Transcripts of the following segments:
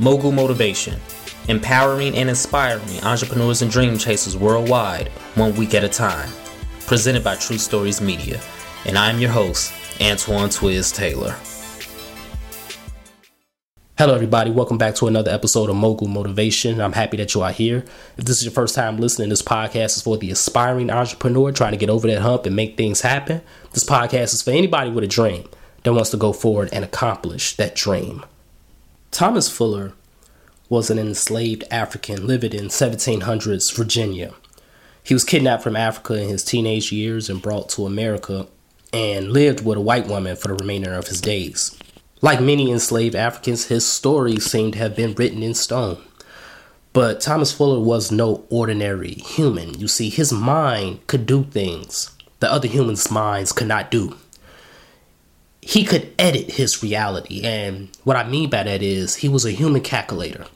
Mogul Motivation, empowering and inspiring entrepreneurs and dream chasers worldwide, one week at a time. Presented by True Stories Media. And I'm your host, Antoine Twiz Taylor. Hello, everybody. Welcome back to another episode of Mogul Motivation. I'm happy that you are here. If this is your first time listening, this podcast is for the aspiring entrepreneur trying to get over that hump and make things happen. This podcast is for anybody with a dream that wants to go forward and accomplish that dream. Thomas Fuller was an enslaved African living in 1700s Virginia. He was kidnapped from Africa in his teenage years and brought to America and lived with a white woman for the remainder of his days. Like many enslaved Africans, his story seemed to have been written in stone. But Thomas Fuller was no ordinary human. You see, his mind could do things that other humans' minds could not do he could edit his reality. And what I mean by that is he was a human calculator.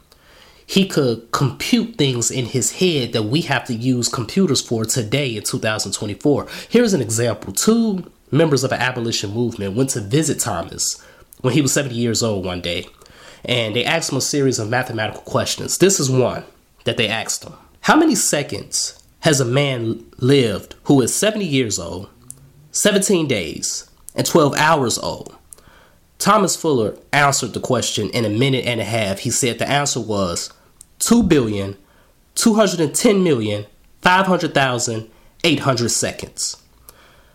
He could compute things in his head that we have to use computers for today in 2024. Here's an example. Two members of the abolition movement went to visit Thomas when he was 70 years old one day, and they asked him a series of mathematical questions. This is one that they asked him How many seconds has a man lived who is 70 years old, 17 days, and 12 hours old. Thomas Fuller answered the question in a minute and a half. He said the answer was 2 billion 210 million 500,000 800 seconds.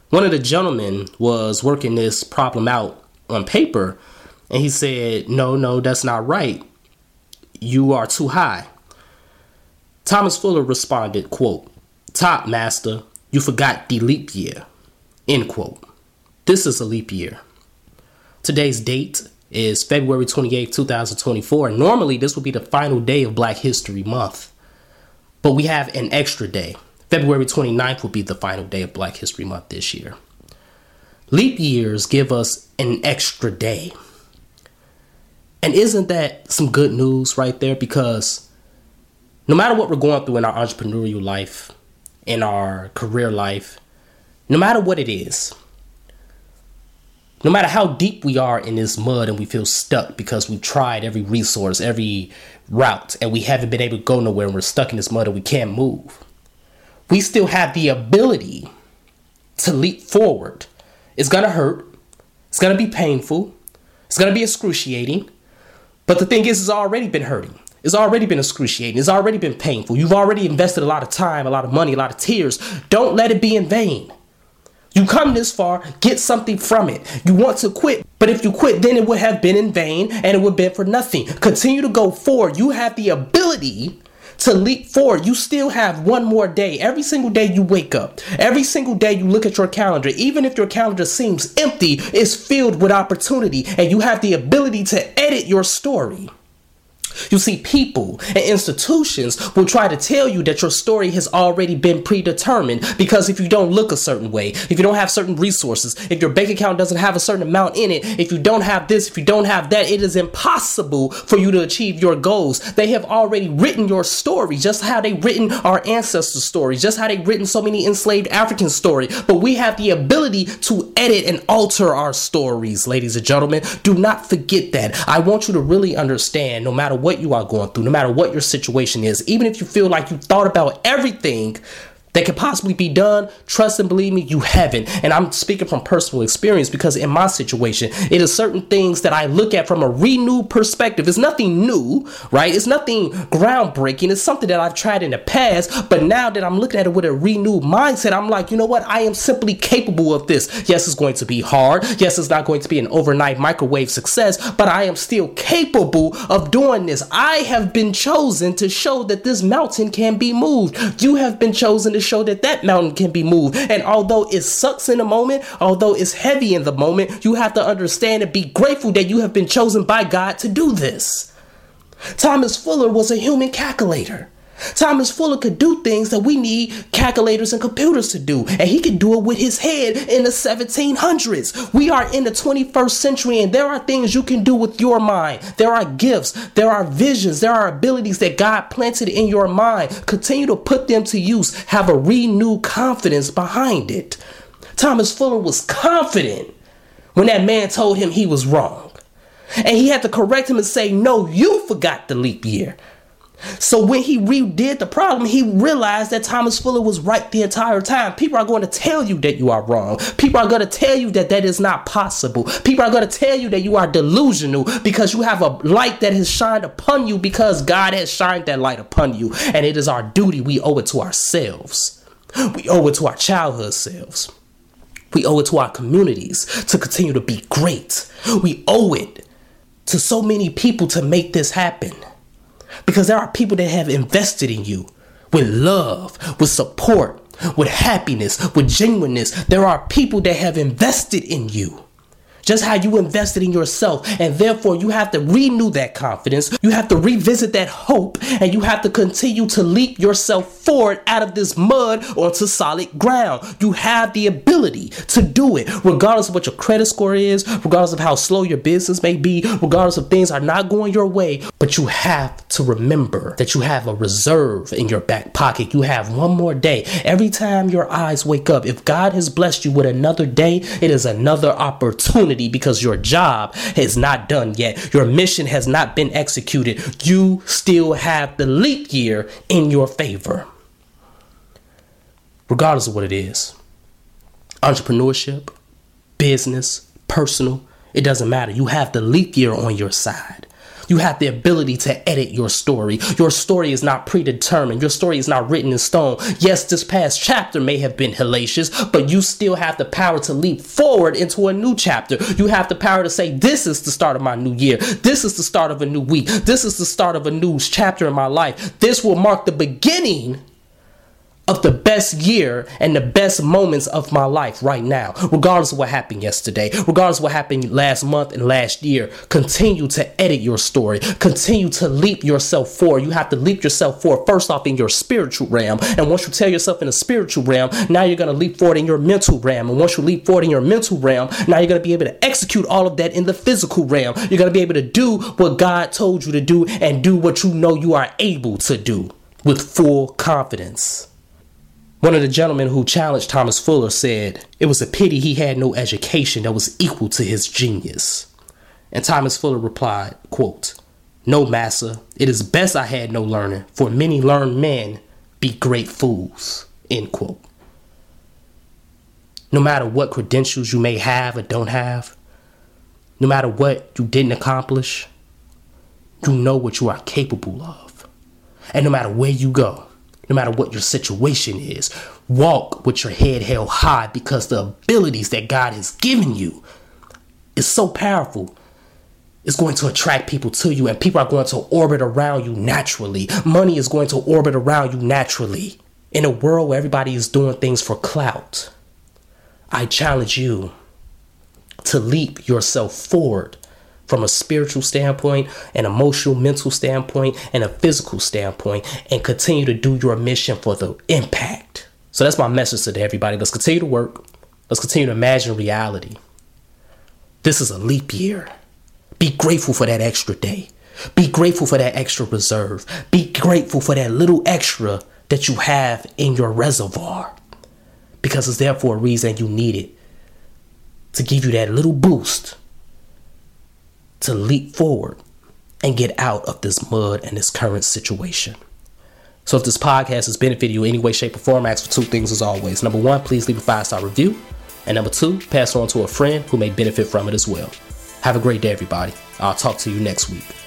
One of the gentlemen was working this problem out on paper and he said, "No, no, that's not right. You are too high." Thomas Fuller responded, quote, "Top master, you forgot the leap year." End quote. This is a leap year. Today's date is February 28, 2024. Normally, this would be the final day of Black History Month. But we have an extra day. February 29th will be the final day of Black History Month this year. Leap years give us an extra day. And isn't that some good news right there? Because no matter what we're going through in our entrepreneurial life, in our career life, no matter what it is, no matter how deep we are in this mud and we feel stuck because we've tried every resource, every route, and we haven't been able to go nowhere and we're stuck in this mud and we can't move, we still have the ability to leap forward. It's gonna hurt, it's gonna be painful, it's gonna be excruciating, but the thing is, it's already been hurting. It's already been excruciating. It's already been painful. You've already invested a lot of time, a lot of money, a lot of tears. Don't let it be in vain. You come this far, get something from it. You want to quit, but if you quit, then it would have been in vain and it would have been for nothing. Continue to go forward. You have the ability to leap forward. You still have one more day. Every single day you wake up, every single day you look at your calendar, even if your calendar seems empty, it's filled with opportunity, and you have the ability to edit your story. You see, people and institutions will try to tell you that your story has already been predetermined because if you don't look a certain way, if you don't have certain resources, if your bank account doesn't have a certain amount in it, if you don't have this, if you don't have that, it is impossible for you to achieve your goals. They have already written your story, just how they written our ancestors' stories, just how they written so many enslaved African stories. But we have the ability to edit and alter our stories, ladies and gentlemen. Do not forget that. I want you to really understand, no matter what what you are going through, no matter what your situation is, even if you feel like you thought about everything that could possibly be done, trust and believe me, you haven't. And I'm speaking from personal experience because in my situation, it is certain things that I look at from a renewed perspective. It's nothing new, right? It's nothing groundbreaking. It's something that I've tried in the past, but now that I'm looking at it with a renewed mindset, I'm like, you know what? I am simply capable of this. Yes, it's going to be hard. Yes, it's not going to be an overnight microwave success, but I am still capable of doing this. I have been chosen to show that this mountain can be moved. You have been chosen to to show that that mountain can be moved. And although it sucks in the moment, although it's heavy in the moment, you have to understand and be grateful that you have been chosen by God to do this. Thomas Fuller was a human calculator. Thomas Fuller could do things that we need calculators and computers to do, and he could do it with his head in the 1700s. We are in the 21st century, and there are things you can do with your mind. There are gifts, there are visions, there are abilities that God planted in your mind. Continue to put them to use. Have a renewed confidence behind it. Thomas Fuller was confident when that man told him he was wrong. And he had to correct him and say, No, you forgot the leap year. So when he redid the problem, he realized that Thomas Fuller was right the entire time. People are going to tell you that you are wrong. People are going to tell you that that is not possible. People are going to tell you that you are delusional because you have a light that has shined upon you because God has shined that light upon you. And it is our duty. We owe it to ourselves. We owe it to our childhood selves. We owe it to our communities to continue to be great. We owe it to so many people to make this happen. Because there are people that have invested in you with love, with support, with happiness, with genuineness. There are people that have invested in you just how you invested in yourself. And therefore, you have to renew that confidence. You have to revisit that hope. And you have to continue to leap yourself forward out of this mud onto solid ground. You have the ability to do it, regardless of what your credit score is, regardless of how slow your business may be, regardless of things are not going your way. But you have to remember that you have a reserve in your back pocket. You have one more day. Every time your eyes wake up, if God has blessed you with another day, it is another opportunity because your job is not done yet. Your mission has not been executed. You still have the leap year in your favor. Regardless of what it is entrepreneurship, business, personal, it doesn't matter. You have the leap year on your side. You have the ability to edit your story. Your story is not predetermined. Your story is not written in stone. Yes, this past chapter may have been hellacious, but you still have the power to leap forward into a new chapter. You have the power to say, This is the start of my new year. This is the start of a new week. This is the start of a new chapter in my life. This will mark the beginning of the best year and the best moments of my life right now, regardless of what happened yesterday, regardless of what happened last month and last year. Continue to edit your story, continue to leap yourself forward. You have to leap yourself forward first off in your spiritual realm. And once you tell yourself in the spiritual realm, now you're going to leap forward in your mental realm. And once you leap forward in your mental realm, now you're going to be able to execute all of that in the physical realm. You're going to be able to do what God told you to do and do what you know you are able to do with full confidence. One of the gentlemen who challenged Thomas Fuller said it was a pity he had no education that was equal to his genius. And Thomas Fuller replied, quote, No, massa, it is best I had no learning, for many learned men be great fools. End quote. No matter what credentials you may have or don't have, no matter what you didn't accomplish, you know what you are capable of. And no matter where you go, no matter what your situation is. Walk with your head held high because the abilities that God has given you is so powerful. It's going to attract people to you, and people are going to orbit around you naturally. Money is going to orbit around you naturally. In a world where everybody is doing things for clout, I challenge you to leap yourself forward from a spiritual standpoint, an emotional, mental standpoint, and a physical standpoint, and continue to do your mission for the impact. So that's my message to everybody. Let's continue to work. Let's continue to imagine reality. This is a leap year. Be grateful for that extra day. Be grateful for that extra reserve. Be grateful for that little extra that you have in your reservoir because it's there for a reason you need it to give you that little boost to leap forward and get out of this mud and this current situation. So if this podcast has benefited you in any way, shape, or form, ask for two things as always. Number one, please leave a five star review. And number two, pass it on to a friend who may benefit from it as well. Have a great day, everybody. I'll talk to you next week.